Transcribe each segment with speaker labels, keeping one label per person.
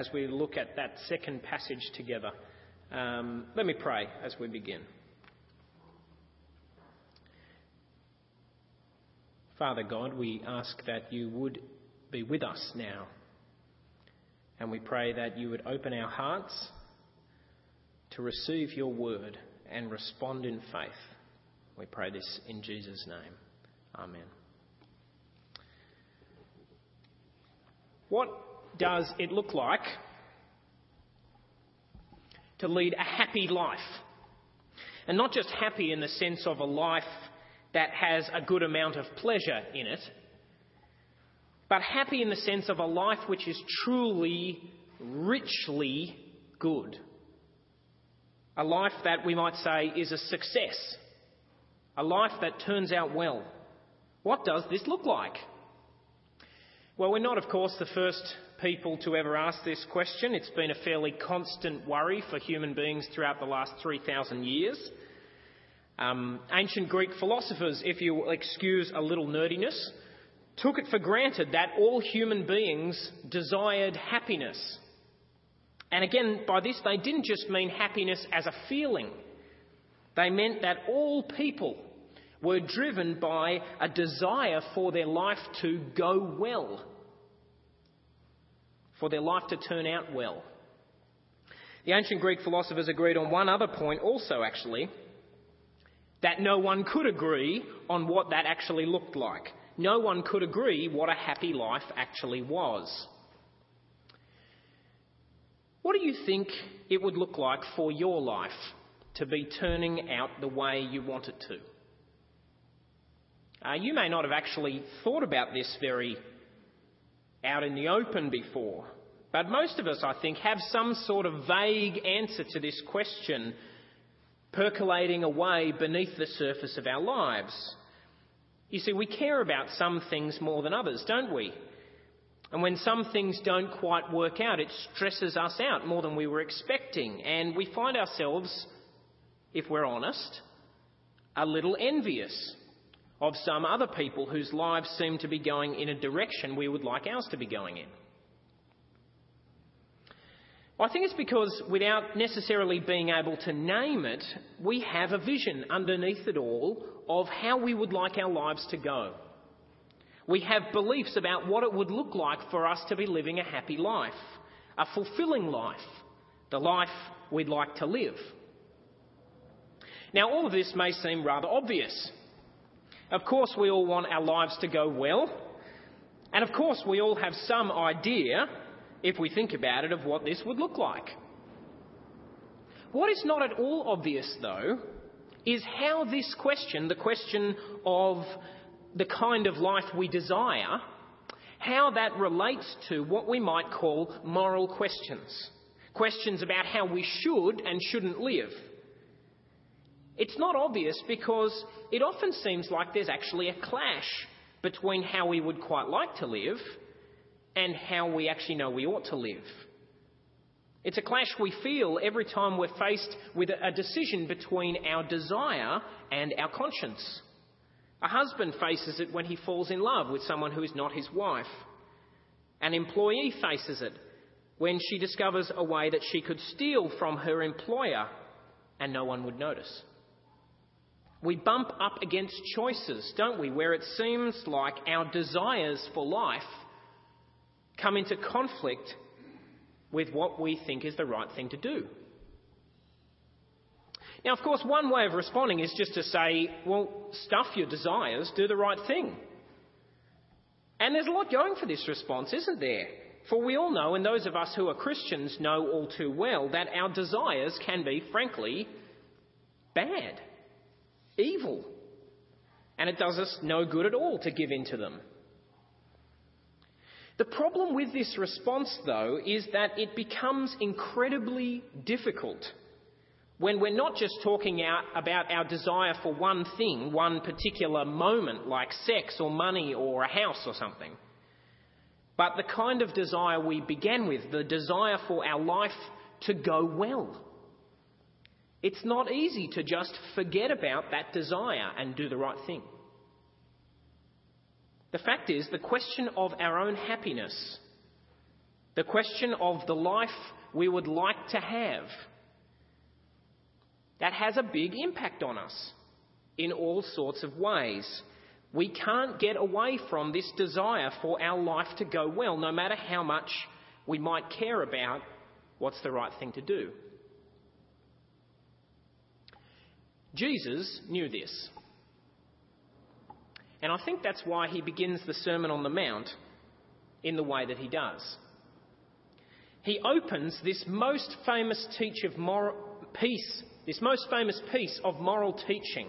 Speaker 1: as we look at that second passage together. Um, let me pray as we begin. Father God, we ask that you would be with us now. And we pray that you would open our hearts to receive your word and respond in faith. We pray this in Jesus' name. Amen. What does it look like to lead a happy life? And not just happy in the sense of a life that has a good amount of pleasure in it, but happy in the sense of a life which is truly, richly good. A life that we might say is a success. A life that turns out well. What does this look like? Well, we're not, of course, the first people to ever ask this question. It's been a fairly constant worry for human beings throughout the last 3,000 years. Um, ancient Greek philosophers, if you will excuse a little nerdiness, took it for granted that all human beings desired happiness. And again, by this, they didn't just mean happiness as a feeling, they meant that all people were driven by a desire for their life to go well, for their life to turn out well. The ancient Greek philosophers agreed on one other point also, actually, that no one could agree on what that actually looked like. No one could agree what a happy life actually was. What do you think it would look like for your life to be turning out the way you want it to? Uh, you may not have actually thought about this very out in the open before, but most of us, I think, have some sort of vague answer to this question percolating away beneath the surface of our lives. You see, we care about some things more than others, don't we? And when some things don't quite work out, it stresses us out more than we were expecting. And we find ourselves, if we're honest, a little envious of some other people whose lives seem to be going in a direction we would like ours to be going in. I think it's because without necessarily being able to name it, we have a vision underneath it all of how we would like our lives to go. We have beliefs about what it would look like for us to be living a happy life, a fulfilling life, the life we'd like to live. Now, all of this may seem rather obvious. Of course, we all want our lives to go well, and of course, we all have some idea if we think about it, of what this would look like. What is not at all obvious, though, is how this question, the question of the kind of life we desire, how that relates to what we might call moral questions. Questions about how we should and shouldn't live. It's not obvious because it often seems like there's actually a clash between how we would quite like to live and how we actually know we ought to live. It's a clash we feel every time we're faced with a decision between our desire and our conscience. A husband faces it when he falls in love with someone who is not his wife. An employee faces it when she discovers a way that she could steal from her employer and no one would notice. We bump up against choices, don't we, where it seems like our desires for life come into conflict with what we think is the right thing to do. Now, of course, one way of responding is just to say, well, stuff your desires, do the right thing. And there's a lot going for this response, isn't there? For we all know, and those of us who are Christians know all too well, that our desires can be, frankly, bad, evil. And it does us no good at all to give in to them. The problem with this response, though, is that it becomes incredibly difficult when we're not just talking out about our desire for one thing, one particular moment, like sex or money or a house or something, but the kind of desire we began with, the desire for our life to go well. It's not easy to just forget about that desire and do the right thing. The fact is, the question of our own happiness the question of the life we would like to have. That has a big impact on us in all sorts of ways. We can't get away from this desire for our life to go well, no matter how much we might care about what's the right thing to do. Jesus knew this. And I think that's why he begins the Sermon on the Mount in the way that he does. He opens this most famous teach of piece, this most famous piece of moral teaching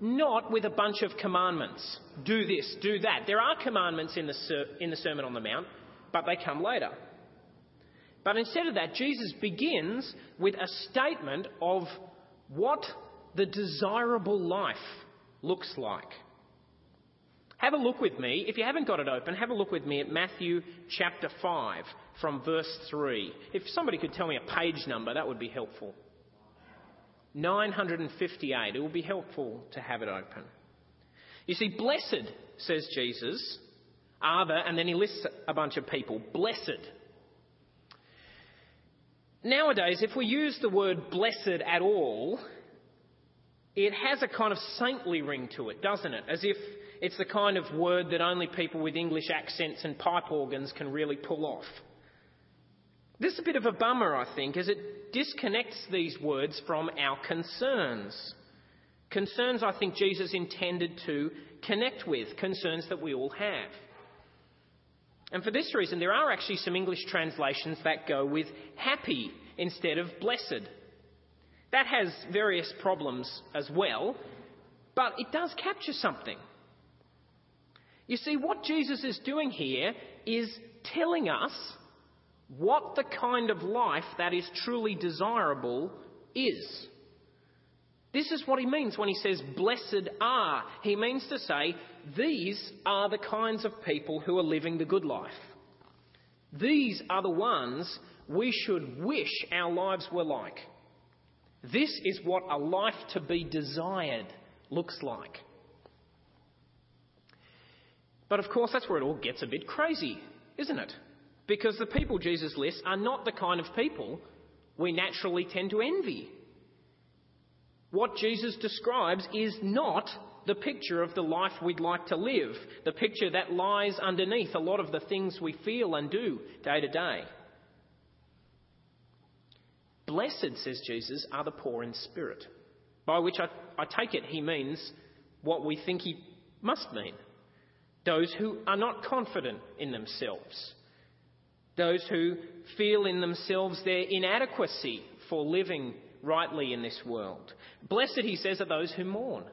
Speaker 1: not with a bunch of commandments. Do this, do that. There are commandments in the, in the Sermon on the Mount, but they come later. But instead of that, Jesus begins with a statement of what the desirable life looks like. Have a look with me. If you haven't got it open, have a look with me at Matthew chapter 5 from verse 3. If somebody could tell me a page number, that would be helpful. 958. It will be helpful to have it open. You see, blessed, says Jesus, are the, and then he lists a bunch of people. Blessed. Nowadays, if we use the word blessed at all, it has a kind of saintly ring to it, doesn't it? As if it's the kind of word that only people with English accents and pipe organs can really pull off. This is a bit of a bummer, I think, as it disconnects these words from our concerns. Concerns I think Jesus intended to connect with, concerns that we all have. And for this reason, there are actually some English translations that go with happy instead of blessed. That has various problems as well, but it does capture something. You see, what Jesus is doing here is telling us what the kind of life that is truly desirable is. This is what he means when he says, Blessed are. He means to say, These are the kinds of people who are living the good life. These are the ones we should wish our lives were like. This is what a life to be desired looks like. But of course, that's where it all gets a bit crazy, isn't it? Because the people Jesus lists are not the kind of people we naturally tend to envy. What Jesus describes is not the picture of the life we'd like to live, the picture that lies underneath a lot of the things we feel and do day to day. Blessed, says Jesus, are the poor in spirit, by which I, I take it he means what we think he must mean those who are not confident in themselves, those who feel in themselves their inadequacy for living rightly in this world. Blessed, he says, are those who mourn.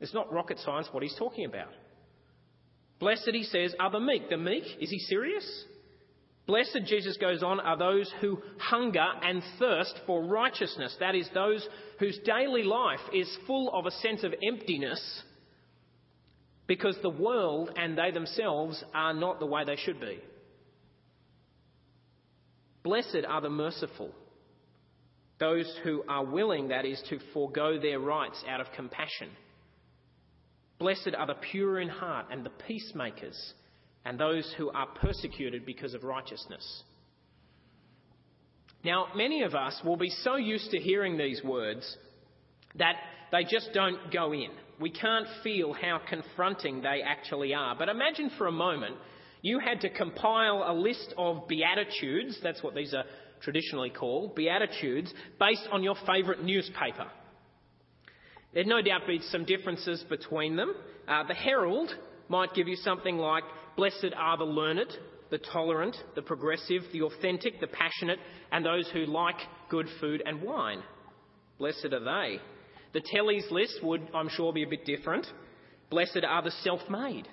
Speaker 1: It's not rocket science what he's talking about. Blessed, he says, are the meek. The meek, is he serious? Blessed, Jesus goes on, are those who hunger and thirst for righteousness. That is, those whose daily life is full of a sense of emptiness because the world and they themselves are not the way they should be. Blessed are the merciful, those who are willing, that is, to forego their rights out of compassion. Blessed are the pure in heart and the peacemakers, and those who are persecuted because of righteousness. Now, many of us will be so used to hearing these words that they just don't go in. We can't feel how confronting they actually are. But imagine for a moment you had to compile a list of beatitudes, that's what these are traditionally called, beatitudes, based on your favourite newspaper. There'd no doubt be some differences between them. Uh, the Herald might give you something like, Blessed are the learned, the tolerant, the progressive, the authentic, the passionate, and those who like good food and wine. Blessed are they. The Tele's list would, I'm sure, be a bit different. Blessed are the self made,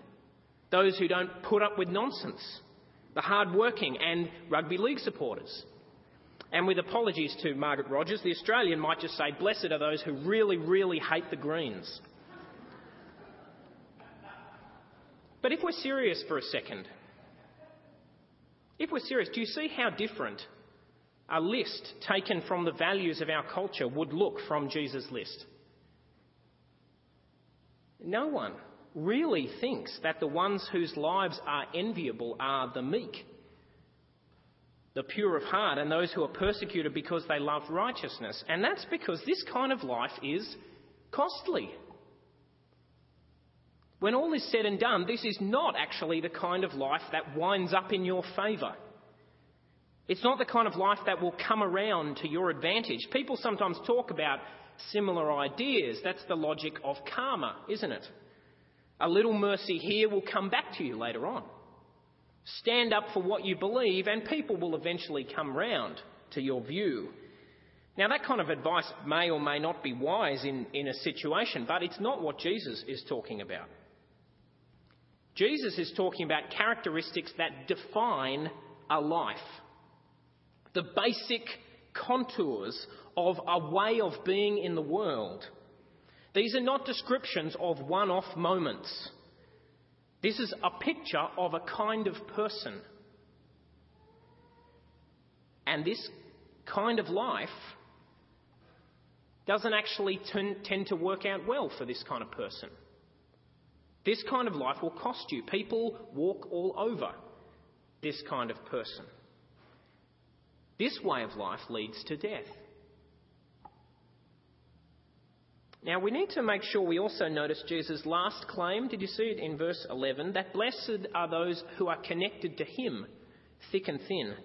Speaker 1: those who don't put up with nonsense, the hard working and rugby league supporters. And with apologies to Margaret Rogers, the Australian might just say, Blessed are those who really, really hate the Greens. But if we're serious for a second, if we're serious, do you see how different a list taken from the values of our culture would look from Jesus' list? No one really thinks that the ones whose lives are enviable are the meek, the pure of heart, and those who are persecuted because they love righteousness. And that's because this kind of life is costly. When all is said and done, this is not actually the kind of life that winds up in your favour. It's not the kind of life that will come around to your advantage. People sometimes talk about similar ideas. That's the logic of karma, isn't it? A little mercy here will come back to you later on. Stand up for what you believe, and people will eventually come round to your view. Now, that kind of advice may or may not be wise in, in a situation, but it's not what Jesus is talking about. Jesus is talking about characteristics that define a life, the basic contours of a way of being in the world. These are not descriptions of one off moments. This is a picture of a kind of person. And this kind of life doesn't actually tend to work out well for this kind of person. This kind of life will cost you. People walk all over this kind of person. This way of life leads to death. Now, we need to make sure we also notice Jesus' last claim. Did you see it in verse 11? That blessed are those who are connected to him, thick and thin.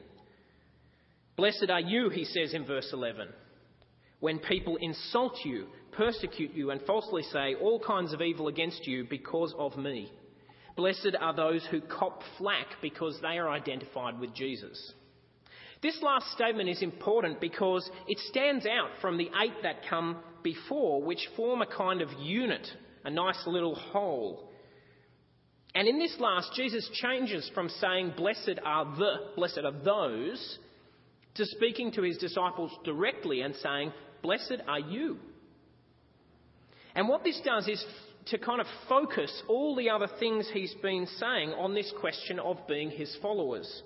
Speaker 1: Blessed are you, he says in verse 11, when people insult you, persecute you, and falsely say all kinds of evil against you because of me. Blessed are those who cop flack because they are identified with Jesus. This last statement is important because it stands out from the eight that come before, which form a kind of unit, a nice little whole. And in this last, Jesus changes from saying, Blessed are the, blessed are those, to speaking to his disciples directly and saying, Blessed are you. And what this does is to kind of focus all the other things he's been saying on this question of being his followers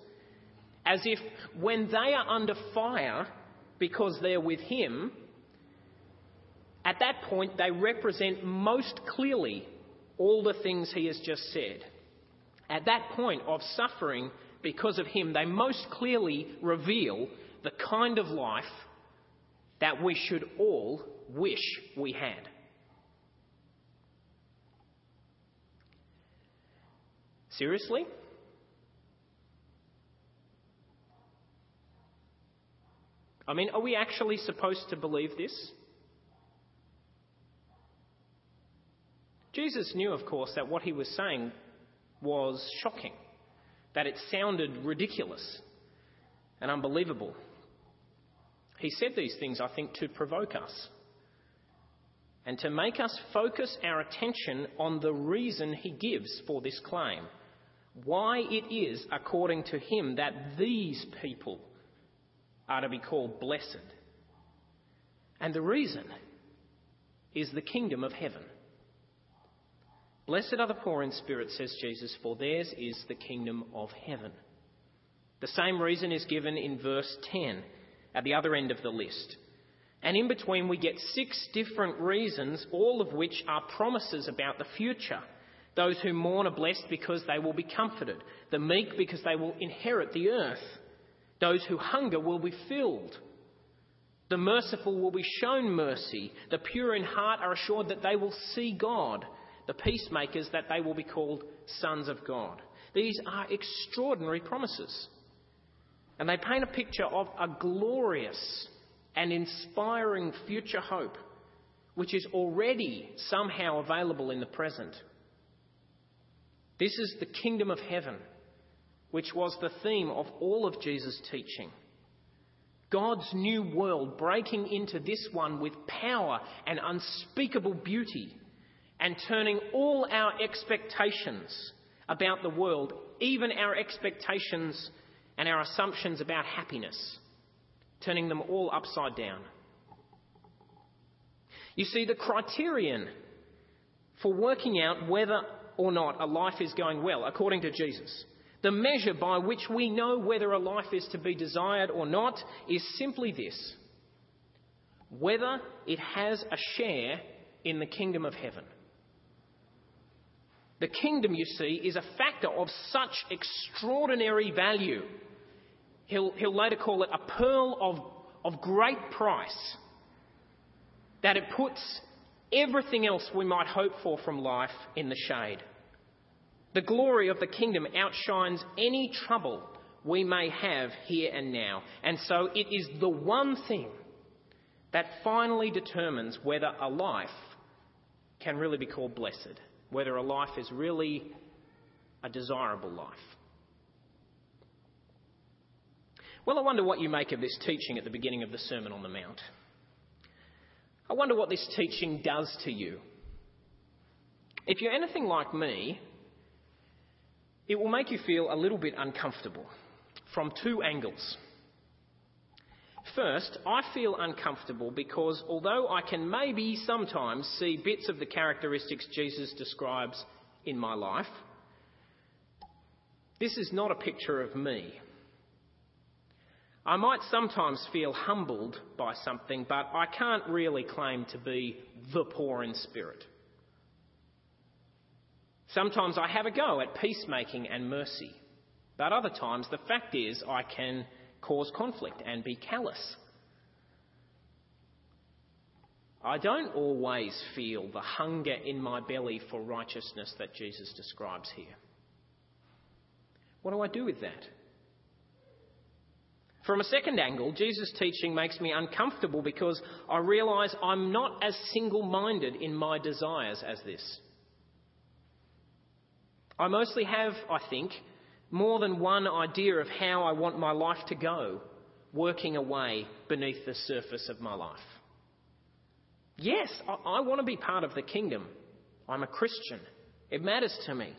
Speaker 1: as if when they are under fire because they're with Him, at that point they represent most clearly all the things He has just said. At that point of suffering because of Him, they most clearly reveal the kind of life that we should all wish we had. Seriously? I mean, are we actually supposed to believe this? Jesus knew, of course, that what he was saying was shocking, that it sounded ridiculous and unbelievable. He said these things, I think, to provoke us and to make us focus our attention on the reason he gives for this claim. Why it is, according to him, that these people are to be called blessed. And the reason is the kingdom of heaven. Blessed are the poor in spirit, says Jesus, for theirs is the kingdom of heaven. The same reason is given in verse 10 at the other end of the list. And in between, we get six different reasons, all of which are promises about the future. Those who mourn are blessed because they will be comforted, the meek because they will inherit the earth those who hunger will be filled. The merciful will be shown mercy. The pure in heart are assured that they will see God. The peacemakers that they will be called sons of God. These are extraordinary promises. And they paint a picture of a glorious and inspiring future hope, which is already somehow available in the present. This is the kingdom of heaven which was the theme of all of Jesus' teaching. God's new world breaking into this one with power and unspeakable beauty, and turning all our expectations about the world, even our expectations and our assumptions about happiness, turning them all upside down. You see, the criterion for working out whether or not a life is going well, according to Jesus, the measure by which we know whether a life is to be desired or not is simply this whether it has a share in the kingdom of heaven. The kingdom, you see, is a factor of such extraordinary value. He'll, he'll later call it a pearl of, of great price, that it puts everything else we might hope for from life in the shade. The glory of the kingdom outshines any trouble we may have here and now. And so it is the one thing that finally determines whether a life can really be called blessed, whether a life is really a desirable life. Well, I wonder what you make of this teaching at the beginning of the Sermon on the Mount. I wonder what this teaching does to you. If you're anything like me, it will make you feel a little bit uncomfortable from two angles. First, I feel uncomfortable because although I can maybe sometimes see bits of the characteristics Jesus describes in my life, this is not a picture of me. I might sometimes feel humbled by something, but I can't really claim to be the poor in spirit. Sometimes I have a go at peacemaking and mercy, but other times the fact is I can cause conflict and be callous. I don't always feel the hunger in my belly for righteousness that Jesus describes here. What do I do with that? From a second angle, Jesus' teaching makes me uncomfortable because I realise I'm not as single minded in my desires as this. I mostly have, I think, more than one idea of how I want my life to go, working away beneath the surface of my life. Yes, I, I want to be part of the kingdom. I'm a Christian. It matters to me.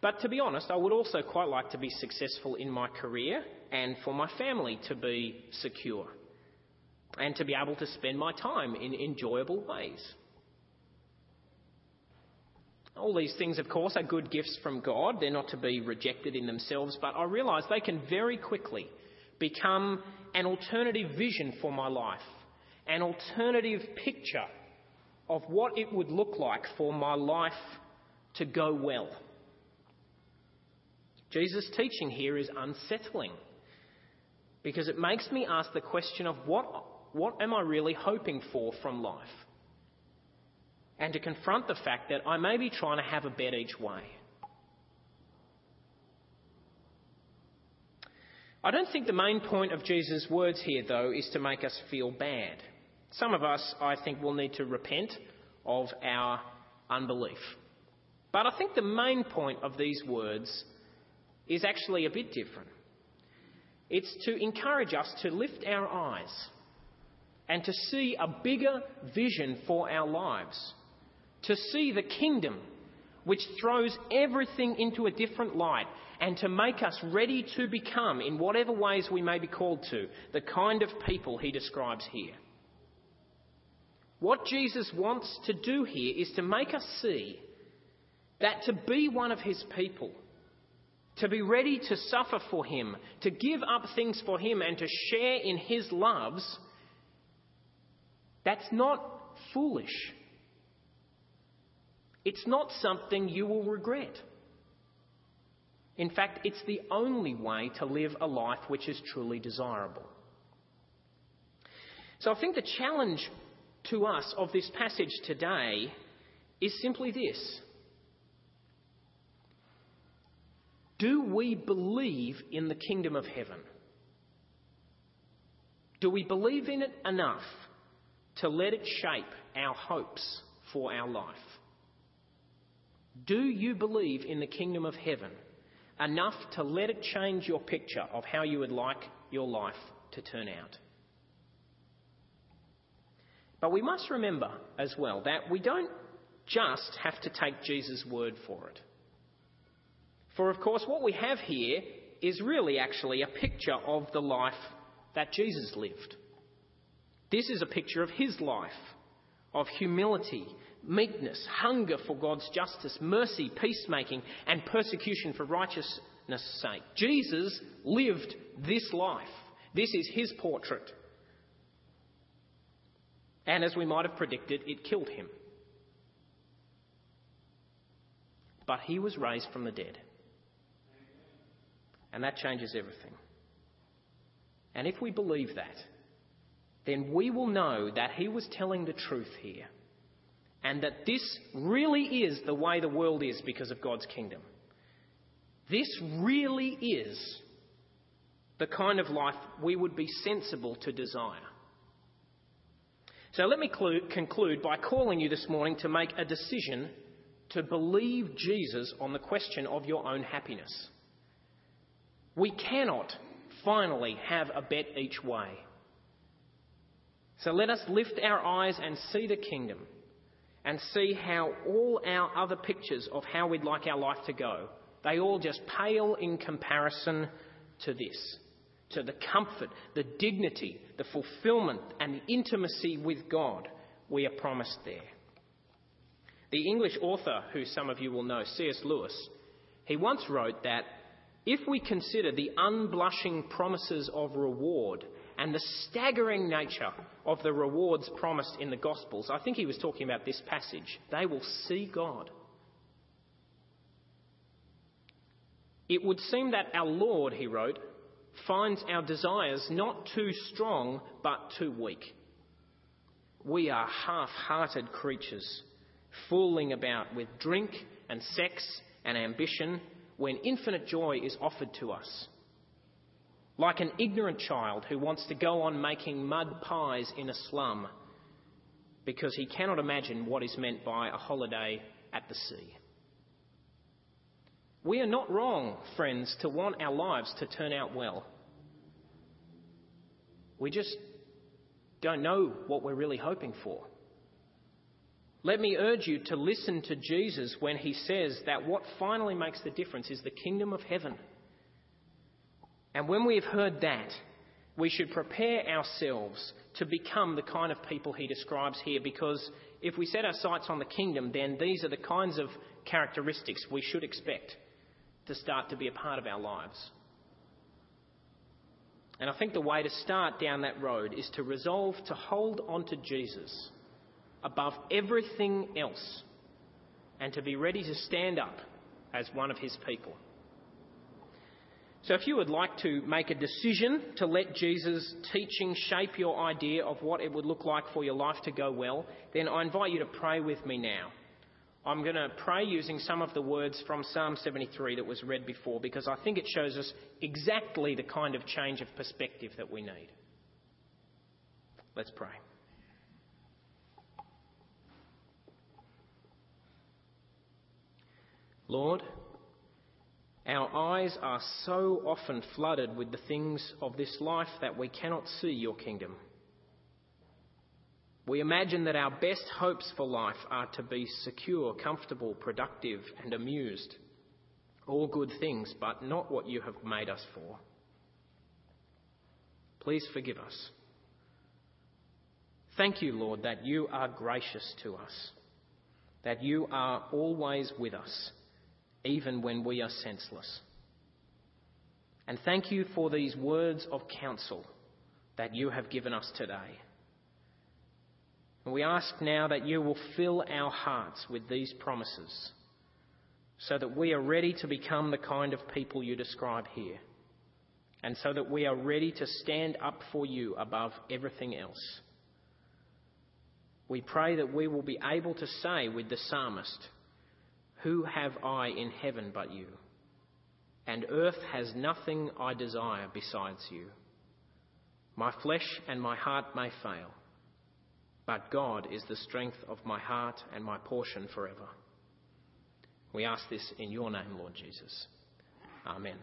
Speaker 1: But to be honest, I would also quite like to be successful in my career and for my family to be secure and to be able to spend my time in enjoyable ways. All these things, of course, are good gifts from God. They're not to be rejected in themselves, but I realise they can very quickly become an alternative vision for my life, an alternative picture of what it would look like for my life to go well. Jesus' teaching here is unsettling because it makes me ask the question of what, what am I really hoping for from life? and to confront the fact that I may be trying to have a bet each way. I don't think the main point of Jesus' words here, though, is to make us feel bad. Some of us, I think, will need to repent of our unbelief. But I think the main point of these words is actually a bit different. It's to encourage us to lift our eyes and to see a bigger vision for our lives to see the kingdom which throws everything into a different light and to make us ready to become, in whatever ways we may be called to, the kind of people he describes here. What Jesus wants to do here is to make us see that to be one of his people, to be ready to suffer for him, to give up things for him, and to share in his loves, that's not foolish. It's not something you will regret. In fact, it's the only way to live a life which is truly desirable. So I think the challenge to us of this passage today is simply this Do we believe in the kingdom of heaven? Do we believe in it enough to let it shape our hopes for our life? Do you believe in the kingdom of heaven enough to let it change your picture of how you would like your life to turn out? But we must remember as well that we don't just have to take Jesus' word for it. For, of course, what we have here is really actually a picture of the life that Jesus lived. This is a picture of his life, of humility meekness, hunger for God's justice, mercy, peacemaking, and persecution for righteousness' sake. Jesus lived this life. This is his portrait. And as we might have predicted, it killed him. but he was raised from the dead. And that changes everything. And if we believe that, then we will know that he was telling the truth here and that this really is the way the world is because of God's kingdom. This really is the kind of life we would be sensible to desire. So let me conclude by calling you this morning to make a decision to believe Jesus on the question of your own happiness. We cannot finally have a bet each way. So let us lift our eyes and see the kingdom and see how all our other pictures of how we'd like our life to go, they all just pale in comparison to this, to the comfort, the dignity, the fulfillment, and the intimacy with God we are promised there. The English author, who some of you will know, C.S. Lewis, he once wrote that if we consider the unblushing promises of reward and the staggering nature of the rewards promised in the Gospels, I think he was talking about this passage. They will see God. It would seem that our Lord, he wrote, finds our desires not too strong but too weak. We are half hearted creatures, fooling about with drink and sex and ambition when infinite joy is offered to us. Like an ignorant child who wants to go on making mud pies in a slum because he cannot imagine what is meant by a holiday at the sea. We are not wrong, friends, to want our lives to turn out well. We just don't know what we're really hoping for. Let me urge you to listen to Jesus when he says that what finally makes the difference is the kingdom of heaven. And when we have heard that, we should prepare ourselves to become the kind of people he describes here because if we set our sights on the kingdom, then these are the kinds of characteristics we should expect to start to be a part of our lives. And I think the way to start down that road is to resolve to hold on to Jesus above everything else and to be ready to stand up as one of his people. So, if you would like to make a decision to let Jesus' teaching shape your idea of what it would look like for your life to go well, then I invite you to pray with me now. I'm going to pray using some of the words from Psalm 73 that was read before because I think it shows us exactly the kind of change of perspective that we need. Let's pray. Lord, our eyes are so often flooded with the things of this life that we cannot see your kingdom. We imagine that our best hopes for life are to be secure, comfortable, productive, and amused. All good things, but not what you have made us for. Please forgive us. Thank you, Lord, that you are gracious to us, that you are always with us even when we are senseless. And thank you for these words of counsel that you have given us today. And we ask now that you will fill our hearts with these promises so that we are ready to become the kind of people you describe here. And so that we are ready to stand up for you above everything else. We pray that we will be able to say with the psalmist, who have I in heaven but you? And earth has nothing I desire besides you. My flesh and my heart may fail, but God is the strength of my heart and my portion forever. We ask this in your name, Lord Jesus. Amen.